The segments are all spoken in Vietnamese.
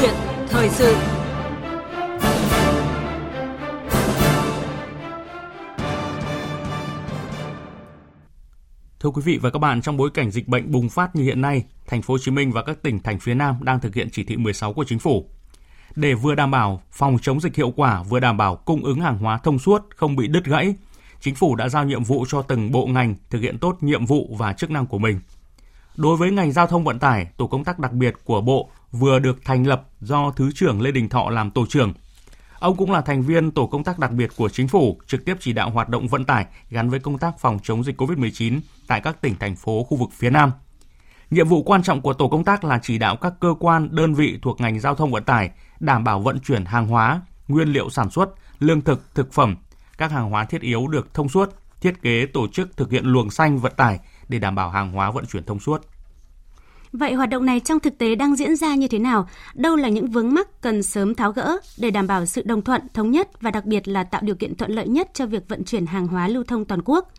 chuyện thời sự Thưa quý vị và các bạn, trong bối cảnh dịch bệnh bùng phát như hiện nay, thành phố Hồ Chí Minh và các tỉnh thành phía Nam đang thực hiện chỉ thị 16 của chính phủ. Để vừa đảm bảo phòng chống dịch hiệu quả, vừa đảm bảo cung ứng hàng hóa thông suốt, không bị đứt gãy, chính phủ đã giao nhiệm vụ cho từng bộ ngành thực hiện tốt nhiệm vụ và chức năng của mình. Đối với ngành giao thông vận tải, tổ công tác đặc biệt của Bộ vừa được thành lập do Thứ trưởng Lê Đình Thọ làm tổ trưởng. Ông cũng là thành viên tổ công tác đặc biệt của chính phủ, trực tiếp chỉ đạo hoạt động vận tải gắn với công tác phòng chống dịch COVID-19 tại các tỉnh thành phố khu vực phía Nam. Nhiệm vụ quan trọng của tổ công tác là chỉ đạo các cơ quan, đơn vị thuộc ngành giao thông vận tải đảm bảo vận chuyển hàng hóa, nguyên liệu sản xuất, lương thực, thực phẩm, các hàng hóa thiết yếu được thông suốt, thiết kế tổ chức thực hiện luồng xanh vận tải để đảm bảo hàng hóa vận chuyển thông suốt. Vậy hoạt động này trong thực tế đang diễn ra như thế nào? Đâu là những vướng mắc cần sớm tháo gỡ để đảm bảo sự đồng thuận, thống nhất và đặc biệt là tạo điều kiện thuận lợi nhất cho việc vận chuyển hàng hóa lưu thông toàn quốc?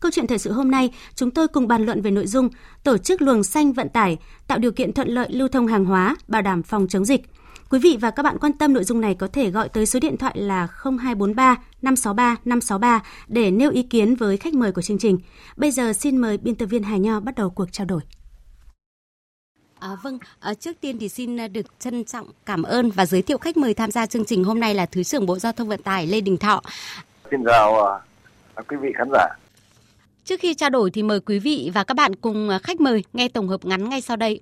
Câu chuyện thời sự hôm nay, chúng tôi cùng bàn luận về nội dung tổ chức luồng xanh vận tải, tạo điều kiện thuận lợi lưu thông hàng hóa, bảo đảm phòng chống dịch. Quý vị và các bạn quan tâm nội dung này có thể gọi tới số điện thoại là 0243 563 563 để nêu ý kiến với khách mời của chương trình. Bây giờ xin mời biên tập viên Hà Nho bắt đầu cuộc trao đổi. À, vâng, à, trước tiên thì xin à, được trân trọng cảm ơn và giới thiệu khách mời tham gia chương trình hôm nay là Thứ trưởng Bộ Giao thông Vận tải Lê Đình Thọ. Xin chào à, quý vị khán giả. Trước khi trao đổi thì mời quý vị và các bạn cùng khách mời nghe tổng hợp ngắn ngay sau đây.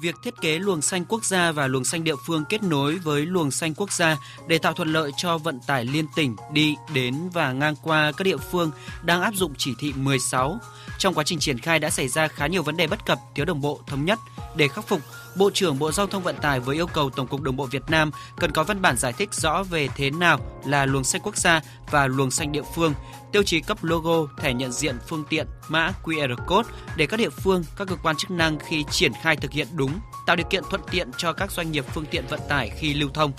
Việc thiết kế luồng xanh quốc gia và luồng xanh địa phương kết nối với luồng xanh quốc gia để tạo thuận lợi cho vận tải liên tỉnh đi đến và ngang qua các địa phương đang áp dụng chỉ thị 16. Trong quá trình triển khai đã xảy ra khá nhiều vấn đề bất cập, thiếu đồng bộ, thống nhất. Để khắc phục, Bộ trưởng Bộ Giao thông Vận tải với yêu cầu Tổng cục Đường bộ Việt Nam cần có văn bản giải thích rõ về thế nào là luồng xanh quốc gia và luồng xanh địa phương, tiêu chí cấp logo, thẻ nhận diện phương tiện, mã QR code để các địa phương, các cơ quan chức năng khi triển khai thực hiện đúng, tạo điều kiện thuận tiện cho các doanh nghiệp phương tiện vận tải khi lưu thông.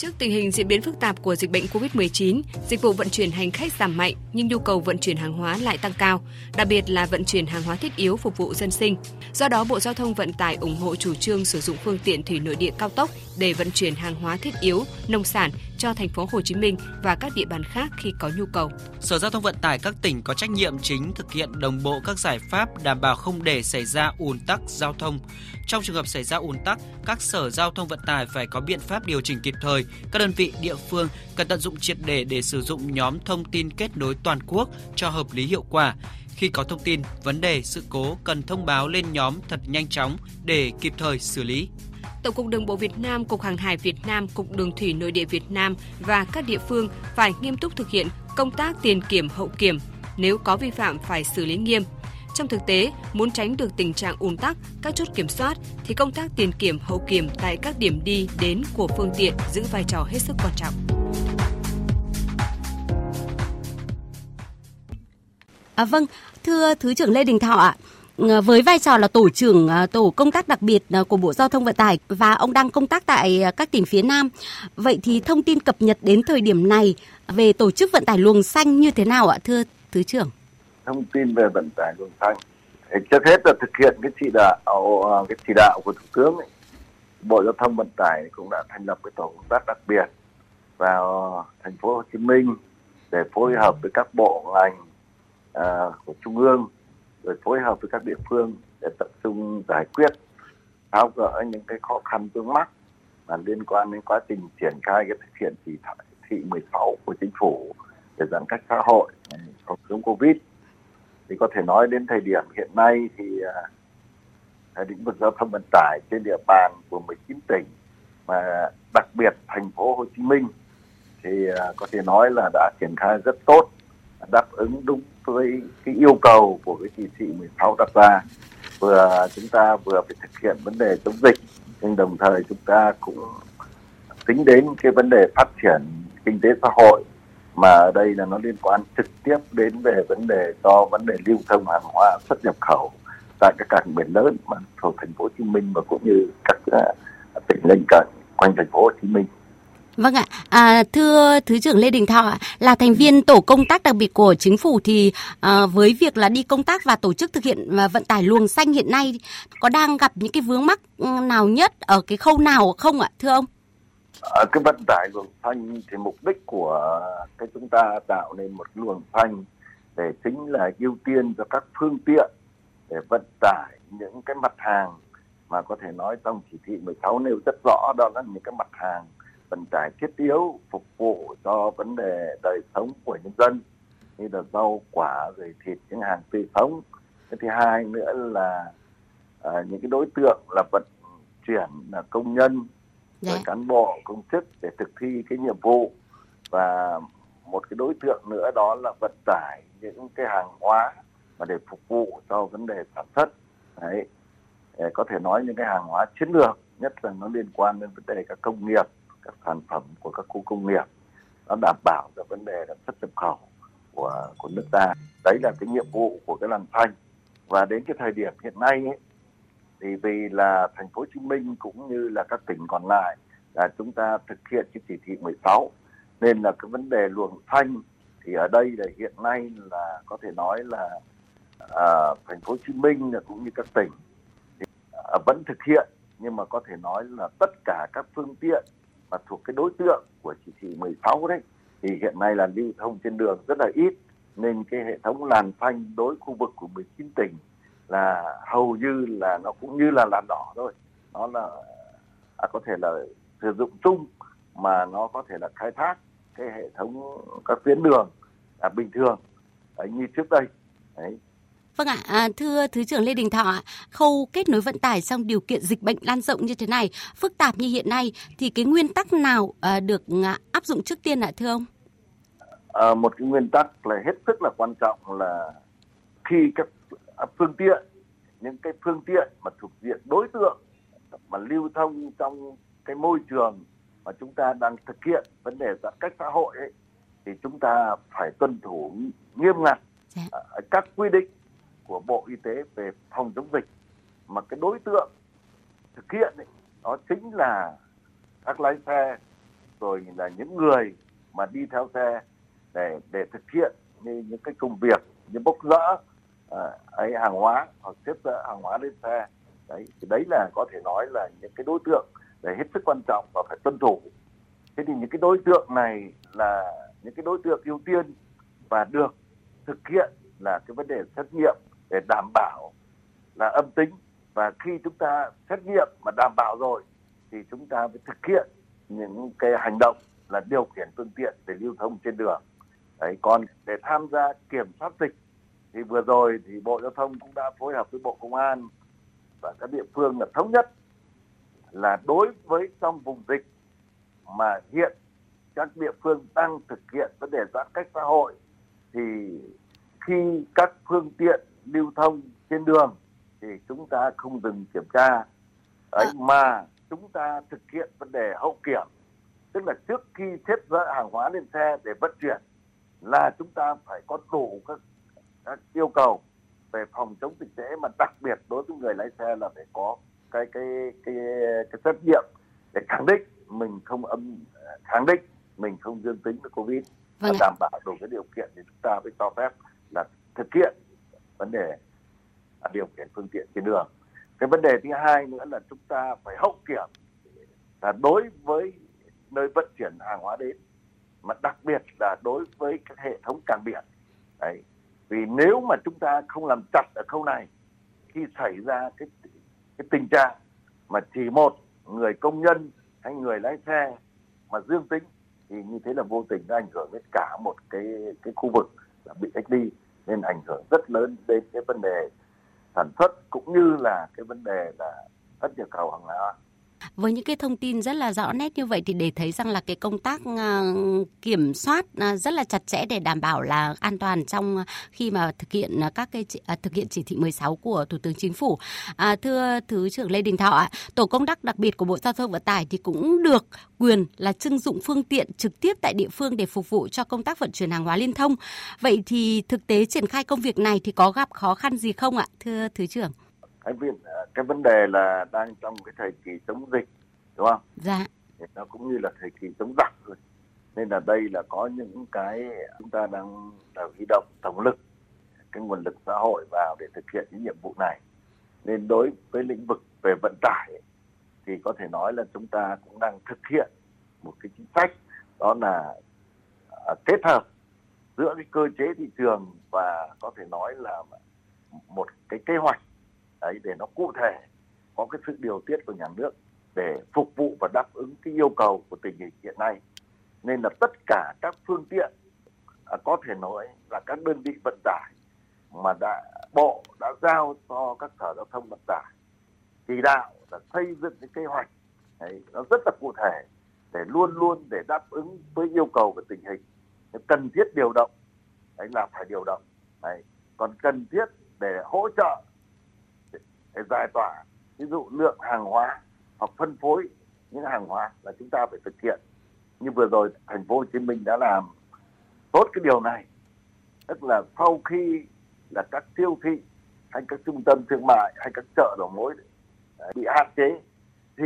Trước tình hình diễn biến phức tạp của dịch bệnh COVID-19, dịch vụ vận chuyển hành khách giảm mạnh nhưng nhu cầu vận chuyển hàng hóa lại tăng cao, đặc biệt là vận chuyển hàng hóa thiết yếu phục vụ dân sinh. Do đó, Bộ Giao thông Vận tải ủng hộ chủ trương sử dụng phương tiện thủy nội địa cao tốc để vận chuyển hàng hóa thiết yếu, nông sản cho thành phố Hồ Chí Minh và các địa bàn khác khi có nhu cầu. Sở Giao thông Vận tải các tỉnh có trách nhiệm chính thực hiện đồng bộ các giải pháp đảm bảo không để xảy ra ùn tắc giao thông. Trong trường hợp xảy ra ùn tắc, các sở giao thông vận tải phải có biện pháp điều chỉnh kịp thời. Các đơn vị địa phương cần tận dụng triệt để để sử dụng nhóm thông tin kết nối toàn quốc cho hợp lý hiệu quả. Khi có thông tin, vấn đề, sự cố cần thông báo lên nhóm thật nhanh chóng để kịp thời xử lý. Tổng cục Đường bộ Việt Nam, Cục Hàng hải Việt Nam, Cục Đường thủy Nội địa Việt Nam và các địa phương phải nghiêm túc thực hiện công tác tiền kiểm hậu kiểm. Nếu có vi phạm phải xử lý nghiêm. Trong thực tế, muốn tránh được tình trạng ùn tắc, các chốt kiểm soát thì công tác tiền kiểm hậu kiểm tại các điểm đi đến của phương tiện giữ vai trò hết sức quan trọng. À, vâng, thưa Thứ trưởng Lê Đình Thọ ạ, à, Ờ, với vai trò là tổ trưởng ờ, tổ công tác đặc biệt ờ, của Bộ Giao thông Vận tải và ông đang công tác tại các tỉnh phía Nam. Vậy thì thông tin cập nhật đến thời điểm này về tổ chức vận tải luồng xanh như thế nào ạ thưa Thứ trưởng? Thông tin về vận tải luồng xanh thì trước hết là thực hiện cái chỉ đạo cái chỉ đạo của Thủ tướng ấy. Bộ Giao thông Vận tải cũng đã thành lập cái tổ công tác đặc biệt vào thành phố Hồ Chí Minh để phối hợp với các bộ ngành uh, của trung ương rồi phối hợp với các địa phương để tập trung giải quyết tháo gỡ những cái khó khăn vướng mắc mà liên quan đến quá trình triển khai cái thực hiện chỉ thị 16 của chính phủ về giãn cách xã hội phòng chống covid. Thì có thể nói đến thời điểm hiện nay thì uh, lĩnh vực giao thông vận tải trên địa bàn của 19 tỉnh mà đặc biệt thành phố Hồ Chí Minh thì à, có thể nói là đã triển khai rất tốt đáp ứng đúng với cái yêu cầu của cái chỉ thị 16 đặt ra. Vừa chúng ta vừa phải thực hiện vấn đề chống dịch, nhưng đồng thời chúng ta cũng tính đến cái vấn đề phát triển kinh tế xã hội, mà ở đây là nó liên quan trực tiếp đến về vấn đề do vấn đề lưu thông hàng hóa xuất nhập khẩu tại các cảng biển lớn mà thuộc thành phố Hồ Chí Minh và cũng như các à, tỉnh lân cận quanh thành phố Hồ Chí Minh. Vâng ạ, à, thưa Thứ trưởng Lê Đình Thọ ạ, là thành viên tổ công tác đặc biệt của chính phủ thì à, với việc là đi công tác và tổ chức thực hiện à, vận tải luồng xanh hiện nay có đang gặp những cái vướng mắc ừ, nào nhất ở cái khâu nào không ạ, thưa ông? À, cái vận tải luồng xanh thì mục đích của cái chúng ta tạo nên một luồng xanh để chính là ưu tiên cho các phương tiện để vận tải những cái mặt hàng mà có thể nói trong chỉ thị 16 nêu rất rõ đó là những cái mặt hàng vận tải thiết yếu phục vụ cho vấn đề đời sống của nhân dân như là rau quả rồi thịt những hàng tươi sống. Cái thứ hai nữa là à, những cái đối tượng là vận chuyển là công nhân dạ. rồi cán bộ công chức để thực thi cái nhiệm vụ. Và một cái đối tượng nữa đó là vận tải những cái hàng hóa mà để phục vụ cho vấn đề sản xuất. Đấy có thể nói những cái hàng hóa chiến lược nhất là nó liên quan đến vấn đề các công nghiệp các sản phẩm của các khu công nghiệp. Nó đảm bảo được vấn đề là xuất nhập khẩu của của nước ta. Đấy là cái nhiệm vụ của cái làn xanh và đến cái thời điểm hiện nay ấy, thì vì là thành phố Hồ Chí Minh cũng như là các tỉnh còn lại là chúng ta thực hiện cái chỉ thị 16 nên là cái vấn đề luồng xanh thì ở đây là hiện nay là có thể nói là à, thành phố Hồ Chí Minh là cũng như các tỉnh thì, à, vẫn thực hiện. Nhưng mà có thể nói là tất cả các phương tiện mà thuộc cái đối tượng của chỉ thị 16 đấy thì hiện nay là lưu thông trên đường rất là ít nên cái hệ thống làn phanh đối khu vực của 19 tỉnh là hầu như là nó cũng như là làn đỏ thôi. Nó là à, có thể là sử dụng chung mà nó có thể là khai thác cái hệ thống các tuyến đường là bình thường. Đấy, như trước đây. Đấy. Vâng ạ, à, thưa Thứ trưởng Lê Đình Thọ, khâu kết nối vận tải trong điều kiện dịch bệnh lan rộng như thế này, phức tạp như hiện nay, thì cái nguyên tắc nào à, được à, áp dụng trước tiên ạ thưa ông? À, một cái nguyên tắc là hết sức là quan trọng là khi các phương tiện, những cái phương tiện mà thuộc diện đối tượng mà lưu thông trong cái môi trường mà chúng ta đang thực hiện vấn đề giãn cách xã hội ấy, thì chúng ta phải tuân thủ nghiêm ngặt dạ. các quy định của Bộ Y tế về phòng chống dịch mà cái đối tượng thực hiện ấy, đó chính là các lái xe rồi là những người mà đi theo xe để để thực hiện như những cái công việc như bốc rỡ à, ấy hàng hóa hoặc xếp dỡ hàng hóa lên xe. Đấy thì đấy là có thể nói là những cái đối tượng để hết sức quan trọng và phải tuân thủ. Thế thì những cái đối tượng này là những cái đối tượng ưu tiên và được thực hiện là cái vấn đề xét nghiệm để đảm bảo là âm tính. Và khi chúng ta xét nghiệm mà đảm bảo rồi, thì chúng ta phải thực hiện những cái hành động là điều khiển phương tiện để lưu thông trên đường. Đấy, còn để tham gia kiểm soát dịch thì vừa rồi thì bộ giao thông cũng đã phối hợp với bộ công an và các địa phương là thống nhất là đối với trong vùng dịch mà hiện các địa phương đang thực hiện vấn đề giãn cách xã hội thì khi các phương tiện lưu thông trên đường thì chúng ta không dừng kiểm tra đấy à. mà chúng ta thực hiện vấn đề hậu kiểm tức là trước khi xếp dỡ hàng hóa lên xe để vận chuyển là chúng ta phải có đủ các, các yêu cầu về phòng chống dịch tễ mà đặc biệt đối với người lái xe là phải có cái cái cái cái xét nghiệm để khẳng định mình không âm khẳng định mình không dương tính với covid vâng và đảm bảo đủ cái điều kiện thì chúng ta mới cho phép là thực hiện vấn đề à, điều khiển phương tiện trên đường. Cái vấn đề thứ hai nữa là chúng ta phải hậu kiểm là đối với nơi vận chuyển hàng hóa đến, mà đặc biệt là đối với các hệ thống cảng biển. Đấy, vì nếu mà chúng ta không làm chặt ở khâu này, khi xảy ra cái cái tình trạng mà chỉ một người công nhân hay người lái xe mà dương tính, thì như thế là vô tình nó ảnh hưởng đến cả một cái cái khu vực là bị cách ly nên ảnh hưởng rất lớn đến cái vấn đề sản xuất, cũng như là cái vấn đề là xuất nhập khẩu hàng hóa với những cái thông tin rất là rõ nét như vậy thì để thấy rằng là cái công tác à, kiểm soát à, rất là chặt chẽ để đảm bảo là an toàn trong à, khi mà thực hiện các cái thực hiện chỉ thị 16 của Thủ tướng Chính phủ. À, thưa Thứ trưởng Lê Đình Thọ ạ, tổ công tác đặc biệt của Bộ Giao thông Vận tải thì cũng được quyền là trưng dụng phương tiện trực tiếp tại địa phương để phục vụ cho công tác vận chuyển hàng hóa liên thông. Vậy thì thực tế triển khai công việc này thì có gặp khó khăn gì không ạ, thưa Thứ trưởng? Cái việc cái vấn đề là đang trong cái thời kỳ chống dịch đúng không? Dạ. nó cũng như là thời kỳ chống giặc thôi nên là đây là có những cái chúng ta đang là huy động tổng lực cái nguồn lực xã hội vào để thực hiện những nhiệm vụ này nên đối với lĩnh vực về vận tải thì có thể nói là chúng ta cũng đang thực hiện một cái chính sách đó là uh, kết hợp giữa cái cơ chế thị trường và có thể nói là một cái kế hoạch đấy để nó cụ thể có cái sự điều tiết của nhà nước để phục vụ và đáp ứng cái yêu cầu của tình hình hiện nay nên là tất cả các phương tiện à, có thể nói là các đơn vị vận tải mà đã bộ đã giao cho các sở giao thông vận tải chỉ đạo là xây dựng cái kế hoạch đấy, nó rất là cụ thể để luôn luôn để đáp ứng với yêu cầu của tình hình cần thiết điều động đấy là phải điều động đấy. còn cần thiết để hỗ trợ để giải tỏa. Ví dụ lượng hàng hóa hoặc phân phối những hàng hóa là chúng ta phải thực hiện. Như vừa rồi, thành phố Hồ Chí Minh đã làm tốt cái điều này. Tức là sau khi là các siêu thị hay các trung tâm thương mại hay các chợ đầu mối bị hạn chế thì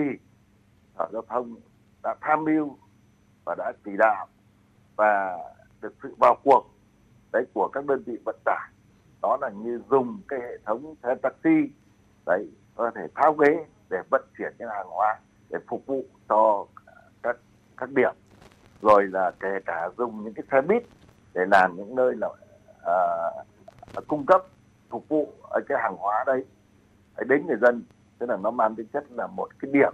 sở giao thông đã tham mưu và đã chỉ đạo và được sự vào cuộc đấy của các đơn vị vận tải. Đó là như dùng cái hệ thống xe taxi đấy có thể tháo ghế để vận chuyển những hàng hóa để phục vụ cho các các điểm. Rồi là kể cả dùng những cái xe buýt để làm những nơi là à, à cung cấp phục vụ ở cái hàng hóa đấy à, đến người dân. Tức là nó mang tính chất là một cái điểm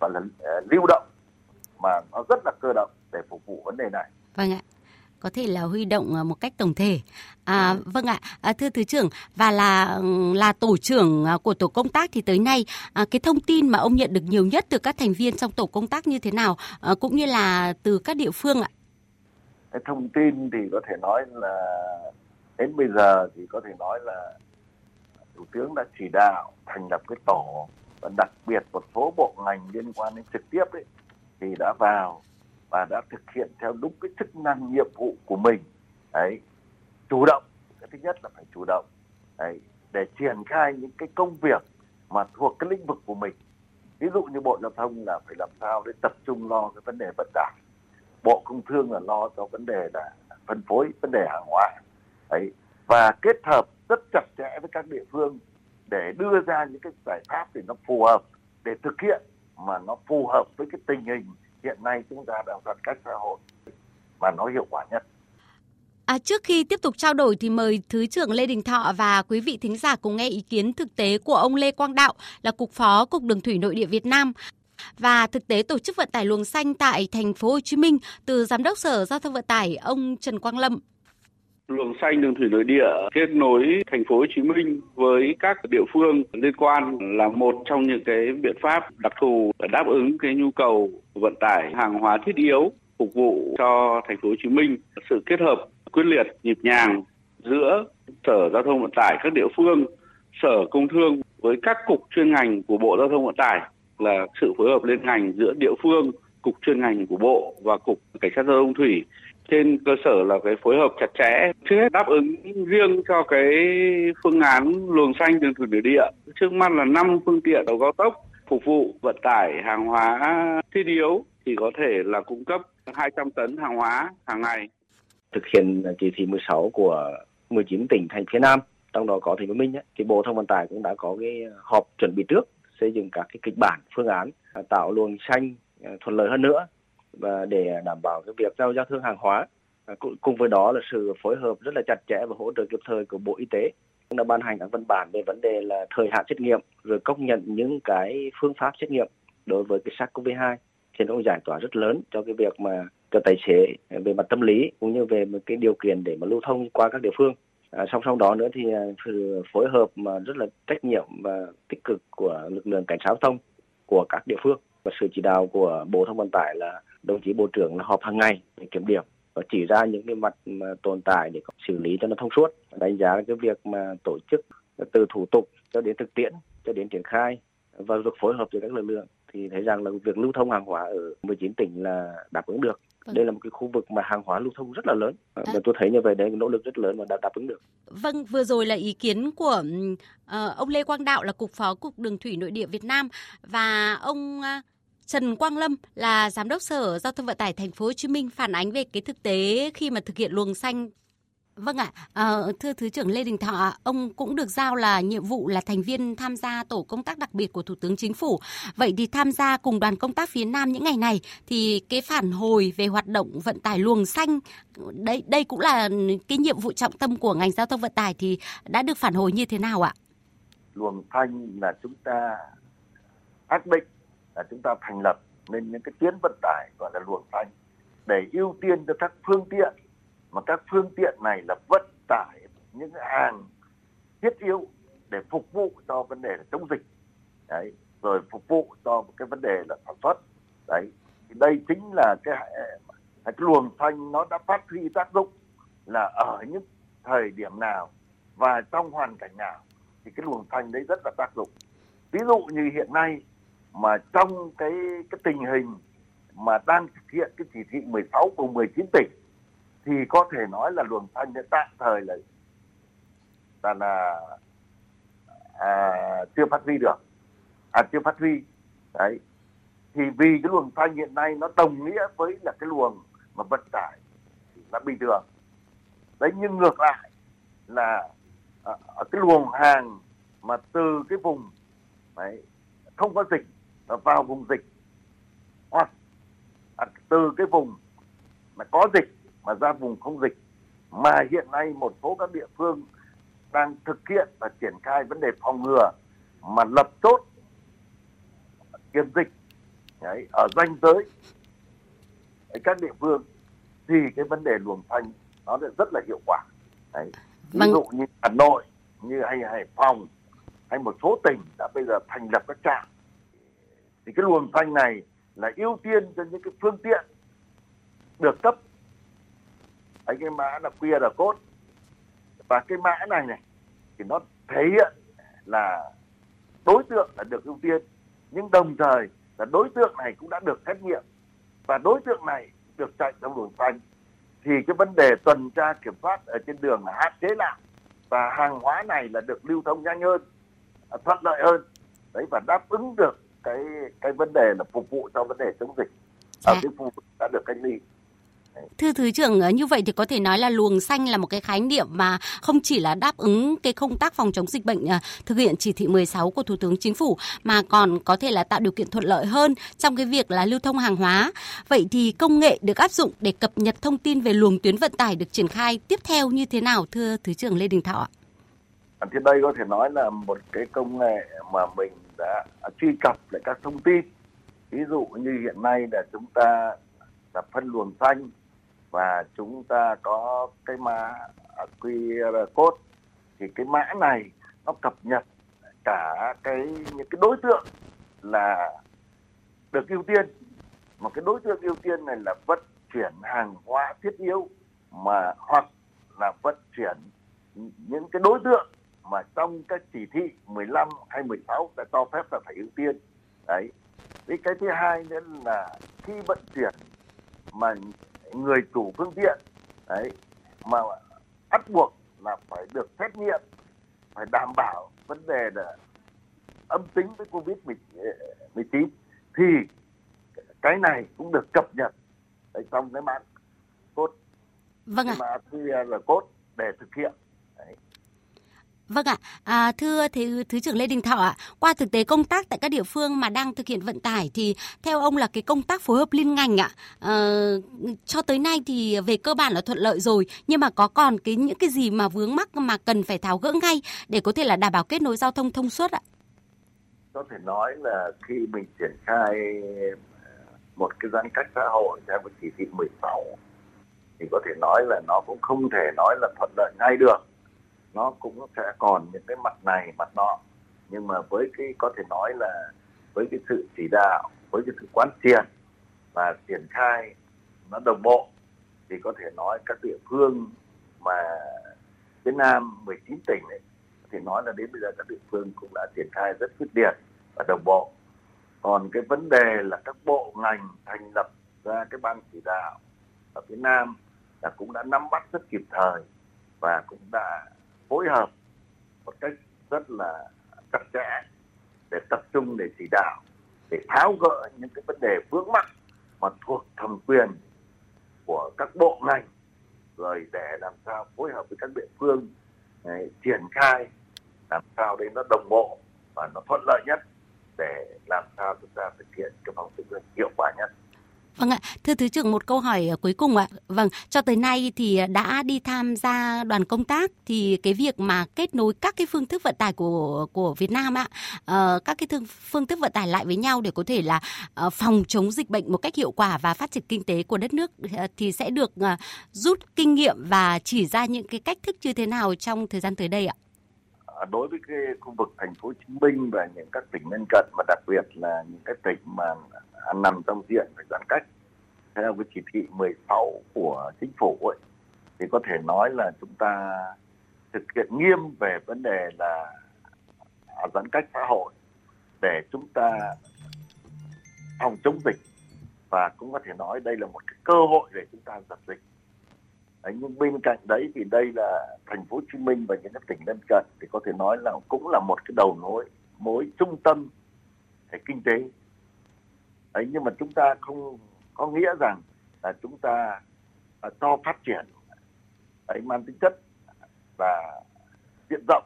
và là uh, lưu động mà nó rất là cơ động để phục vụ vấn đề này. Vâng ạ có thể là huy động ờ, một cách tổng thể. À, vâng ạ, à, thưa thứ trưởng và là là tổ trưởng ờ, của tổ công tác thì tới nay à, cái thông tin mà ông nhận được nhiều nhất từ các thành viên trong tổ công tác như thế nào à, cũng như là từ các địa phương ạ? Cái thông tin thì có thể nói là đến bây giờ thì có thể nói là thủ tướng đã chỉ đạo thành lập cái tổ và đặc biệt một số bộ ngành liên quan đến trực tiếp đấy thì đã vào và đã thực hiện theo đúng cái chức năng nhiệm vụ của mình. Đấy. Chủ động, cái thứ nhất là phải chủ động. Đấy. Để triển khai những cái công việc mà thuộc cái lĩnh vực của mình. Ví dụ như bộ giao thông là phải làm sao để tập trung lo cái vấn đề vận tải. Bộ công thương là lo cho vấn đề là phân phối, vấn đề hàng hóa. Đấy. Và kết hợp rất chặt chẽ với các địa phương để đưa ra những cái giải pháp để nó phù hợp, để thực hiện mà nó phù hợp với cái tình hình hiện nay chúng ta đang giãn cách xã hội mà nó hiệu quả nhất. À, trước khi tiếp tục trao đổi thì mời Thứ trưởng Lê Đình Thọ và quý vị thính giả cùng nghe ý kiến thực tế của ông Lê Quang Đạo là Cục Phó Cục Đường Thủy Nội địa Việt Nam và thực tế tổ chức vận tải luồng xanh tại thành phố Hồ Chí Minh từ Giám đốc Sở Giao thông Vận tải ông Trần Quang Lâm luồng xanh đường thủy nội địa kết nối thành phố Hồ Chí Minh với các địa phương liên quan là một trong những cái biện pháp đặc thù để đáp ứng cái nhu cầu vận tải hàng hóa thiết yếu phục vụ cho thành phố Hồ Chí Minh. Sự kết hợp quyết liệt nhịp nhàng giữa Sở Giao thông Vận tải các địa phương, Sở Công Thương với các cục chuyên ngành của Bộ Giao thông Vận tải là sự phối hợp liên ngành giữa địa phương, cục chuyên ngành của Bộ và cục Cảnh sát giao thông thủy trên cơ sở là cái phối hợp chặt chẽ trước hết đáp ứng riêng cho cái phương án luồng xanh đường thủy nội địa trước mắt là 5 phương tiện đầu cao tốc phục vụ vận tải hàng hóa thiết yếu thì có thể là cung cấp 200 tấn hàng hóa hàng ngày. Thực hiện chỉ thị 16 của 19 tỉnh thành phía Nam, trong đó có thành phố Minh, thì Bộ Thông Vận tải cũng đã có cái họp chuẩn bị trước xây dựng các cái kịch bản phương án tạo luồng xanh thuận lợi hơn nữa và để đảm bảo cái việc giao giao thương hàng hóa. À, cùng với đó là sự phối hợp rất là chặt chẽ và hỗ trợ kịp thời của Bộ Y tế. Cũng đã ban hành các văn bản về vấn đề là thời hạn xét nghiệm rồi công nhận những cái phương pháp xét nghiệm đối với cái SARS-CoV-2 thì nó giải tỏa rất lớn cho cái việc mà cho tài xế về mặt tâm lý cũng như về một cái điều kiện để mà lưu thông qua các địa phương. À, song song đó nữa thì à, sự phối hợp mà rất là trách nhiệm và tích cực của lực lượng cảnh sát giao thông của các địa phương và sự chỉ đạo của Bộ Thông Vận tải là đồng chí bộ trưởng là họp hàng ngày để kiểm điểm và chỉ ra những cái mặt mà tồn tại để xử lý cho nó thông suốt đánh giá cái việc mà tổ chức từ thủ tục cho đến thực tiễn, cho đến triển khai và việc phối hợp giữa các lực lượng thì thấy rằng là việc lưu thông hàng hóa ở 19 tỉnh là đáp ứng được. Vâng. Đây là một cái khu vực mà hàng hóa lưu thông rất là lớn à. và tôi thấy như vậy đấy nỗ lực rất lớn và đã đáp ứng được. Vâng, vừa rồi là ý kiến của uh, ông Lê Quang Đạo là cục phó cục Đường thủy nội địa Việt Nam và ông uh, Trần Quang Lâm là giám đốc Sở Giao thông Vận tải Thành phố Hồ Chí Minh phản ánh về cái thực tế khi mà thực hiện luồng xanh Vâng ạ, à, thưa Thứ trưởng Lê Đình Thọ, ông cũng được giao là nhiệm vụ là thành viên tham gia tổ công tác đặc biệt của Thủ tướng Chính phủ. Vậy thì tham gia cùng đoàn công tác phía Nam những ngày này thì cái phản hồi về hoạt động vận tải luồng xanh, đây đây cũng là cái nhiệm vụ trọng tâm của ngành giao thông vận tải thì đã được phản hồi như thế nào ạ? Luồng xanh là chúng ta xác định là chúng ta thành lập nên những cái tuyến vận tải gọi là luồng xanh để ưu tiên cho các phương tiện mà các phương tiện này là vận tải những hàng thiết yếu để phục vụ cho vấn đề là chống dịch. Đấy, rồi phục vụ cho cái vấn đề là sản xuất. Đấy, thì đây chính là cái cái luồng xanh nó đã phát huy tác dụng là ở những thời điểm nào và trong hoàn cảnh nào thì cái luồng xanh đấy rất là tác dụng. Ví dụ như hiện nay mà trong cái cái tình hình mà đang thực hiện cái chỉ thị 16 của 19 tỉnh thì có thể nói là luồng xanh đã tạm thời là là, là à, chưa phát huy được. À chưa phát huy. Đấy. Thì vì cái luồng xanh hiện nay nó đồng nghĩa với là cái luồng mà vận tải là bình thường. Đấy nhưng ngược lại là à, ở, cái luồng hàng mà từ cái vùng đấy, không có dịch vào vùng dịch. Hoặc à, từ cái vùng mà có dịch mà ra vùng không dịch mà hiện nay một số các địa phương đang thực hiện và triển khai vấn đề phòng ngừa mà lập chốt kiểm dịch đấy, ở danh giới ở các địa phương thì cái vấn đề luồng xanh nó rất là hiệu quả đấy. ví vâng. dụ như hà nội như hay hải phòng hay một số tỉnh đã bây giờ thành lập các trạm thì cái luồng xanh này là ưu tiên cho những cái phương tiện được cấp ấy cái mã là QR code. Và cái mã này này thì nó thể hiện là đối tượng là được ưu tiên. Nhưng đồng thời là đối tượng này cũng đã được xét nghiệm. Và đối tượng này được chạy trong luồng xanh. Thì cái vấn đề tuần tra kiểm soát ở trên đường là hạn chế lại. Và hàng hóa này là được lưu thông nhanh hơn à, thuận lợi hơn. Đấy và đáp ứng được cái cái vấn đề là phục vụ cho vấn đề chống dịch. Ở dạ. cái khu vực đã được cách ly Thưa Thứ trưởng, ờ, như vậy thì có thể nói là luồng xanh là một cái khái niệm mà không chỉ là đáp ứng cái công tác phòng chống dịch bệnh ờ, thực hiện chỉ thị 16 của Thủ tướng Chính phủ mà còn có thể là tạo điều kiện thuận lợi hơn trong cái việc là lưu thông hàng hóa. Vậy thì công nghệ được áp dụng để cập nhật thông tin về luồng tuyến vận tải được triển khai tiếp theo như thế nào thưa Thứ trưởng Lê Đình Thọ ạ? Thì đây có thể nói là một cái công nghệ mà mình đã truy cập lại các thông tin. Ví dụ như hiện nay là chúng ta là phân luồng xanh và chúng ta có cái mã à, QR code. Thì cái mã này nó cập nhật cả cái, những cái đối tượng là được ưu tiên. Mà cái đối tượng ưu tiên này là vận chuyển hàng hóa thiết yếu, mà, hoặc là vận chuyển những cái đối tượng mà trong cái chỉ thị 15 hay 16 đã cho phép là phải ưu tiên. Đấy. Cái cái thứ hai nữa là khi vận chuyển mà người chủ phương tiện đấy mà bắt buộc là phải được xét nghiệm phải đảm bảo vấn đề là âm tính với covid 19 thì cái này cũng được cập nhật ở trong cái mã code vâng ạ. mã QR code để thực hiện đấy. Vâng ạ, à, thưa thứ, thứ trưởng Lê Đình Thọ ạ, qua thực tế công tác tại các địa phương mà đang thực hiện vận tải thì theo ông là cái công tác phối hợp liên ngành ạ, à, cho tới nay thì về cơ bản là thuận lợi rồi, nhưng mà có còn cái những cái gì mà vướng mắc mà cần phải tháo gỡ ngay để có thể là đảm bảo kết nối giao thông thông suốt ạ? Có thể nói là khi mình triển khai ờ, một cái giãn cách xã hội theo chỉ thị 16 thì có thể nói là nó cũng không thể nói là thuận lợi ngay được nó cũng sẽ còn những cái mặt này mặt nọ. Nhưng mà với cái có thể nói là với cái sự chỉ đạo với cái sự quán triệt và triển khai nó đồng bộ thì có thể nói các địa phương mà phía Nam 19 tỉnh ấy, thì nói là đến bây giờ các địa phương cũng đã triển khai rất quyết liệt và đồng bộ. Còn cái vấn đề là các bộ ngành thành lập ra cái ban chỉ đạo ở phía Nam là cũng đã nắm bắt rất kịp thời và cũng đã phối hợp một cách rất là chặt chẽ để tập trung để chỉ đạo để tháo gỡ những cái vấn đề vướng mắc mà thuộc thẩm quyền của các bộ ngành rồi để làm sao phối hợp với các địa phương đấy, triển khai làm sao để nó đồng bộ và nó thuận lợi nhất để làm sao chúng ta thực hiện cái phòng chống dịch hiệu quả nhất. Vâng ạ, thưa Thứ trưởng một câu hỏi à, cuối cùng ạ. Vâng, cho tới nay thì đã đi tham gia đoàn công tác thì cái việc mà kết nối các cái phương thức vận tải của của Việt Nam ạ, uh, các cái thương, phương thức vận tải lại với nhau để có thể là uh, phòng chống dịch bệnh một cách hiệu quả và phát triển kinh tế của đất nước uh, thì sẽ được uh, rút kinh nghiệm và chỉ ra những cái cách thức như thế nào trong thời gian tới đây ạ? Đối với cái khu vực thành phố Hồ Chí Minh và những các tỉnh lân cận và đặc biệt là những cái tỉnh mà nằm trong diện phải giãn cách, theo cái chỉ thị 16 của chính phủ ấy, thì có thể nói là chúng ta thực hiện nghiêm về vấn đề là giãn cách xã hội để chúng ta phòng chống dịch. Và cũng có thể nói đây là một cái cơ hội để chúng ta dập dịch. Đấy, nhưng bên cạnh đấy thì đây là thành phố Hồ Chí Minh và những tỉnh lân cận thì có thể nói là cũng là một cái đầu nối mối trung tâm về kinh tế. Đấy nhưng mà chúng ta không có nghĩa rằng là chúng ta uh, cho phát triển ấy mang tính chất và diện rộng.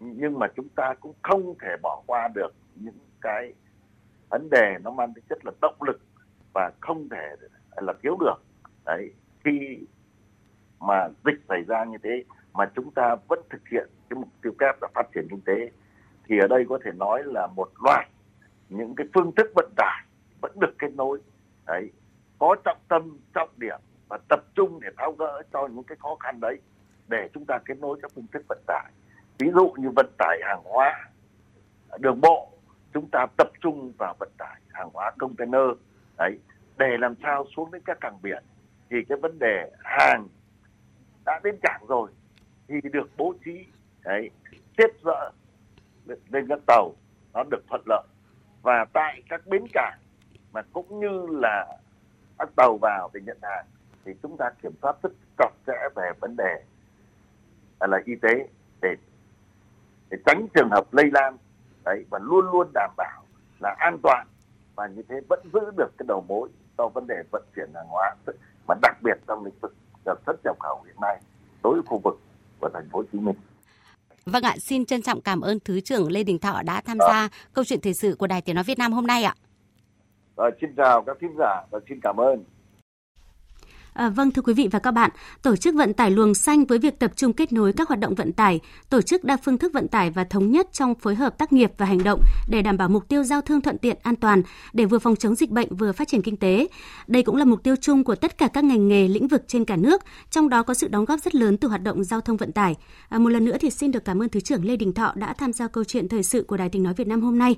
Nhưng mà chúng ta cũng không thể bỏ qua được những cái vấn đề nó mang tính chất là động lực và không thể là thiếu được. Đấy khi mà dịch xảy ra như thế, mà chúng ta vẫn thực hiện cái mục tiêu kép là phát triển kinh tế, thì ở đây có thể nói là một loạt những cái phương thức vận tải vẫn được kết nối. Đấy, có trọng tâm, trọng điểm và tập trung để tháo gỡ cho những cái khó khăn đấy để chúng ta kết nối các phương thức vận tải. Ví dụ như vận tải hàng hóa, đường bộ, chúng ta tập trung vào vận tải hàng hóa container. Đấy, để làm sao xuống đến các cảng biển thì cái vấn đề hàng đã đến cảng rồi, thì được bố trí, đấy, xếp dỡ lên các tàu, nó được thuận lợi. Và tại các bến cảng mà cũng như là các tàu vào để nhận hàng, thì chúng ta kiểm soát rất chặt chẽ về vấn đề là, y tế để để tránh trường hợp lây lan, đấy, và luôn luôn đảm bảo là an toàn. Và như thế vẫn giữ được cái đầu mối cho vấn đề vận chuyển hàng hóa, mà đặc biệt trong lĩnh vực xuất nhập khẩu hiện nay đối với khu vực của thành phố Hồ Chí Minh. Vâng ạ, xin trân trọng cảm ơn Thứ trưởng Lê Đình Thọ đã tham gia à. câu chuyện thời sự của Đài Tiếng Nói Việt Nam hôm nay ạ. À, xin chào các thính giả và xin cảm ơn. À, vâng thưa quý vị và các bạn, tổ chức vận tải luồng xanh với việc tập trung kết nối các hoạt động vận tải, tổ chức đa phương thức vận tải và thống nhất trong phối hợp tác nghiệp và hành động để đảm bảo mục tiêu giao thương thuận tiện, an toàn, để vừa phòng chống dịch bệnh vừa phát triển kinh tế. Đây cũng là mục tiêu chung của tất cả các ngành nghề lĩnh vực trên cả nước, trong đó có sự đóng góp rất lớn từ hoạt động giao thông vận tải. À, một lần nữa thì xin được cảm ơn Thứ trưởng Lê Đình Thọ đã tham gia câu chuyện thời sự của Đài Tiếng Nói Việt Nam hôm nay.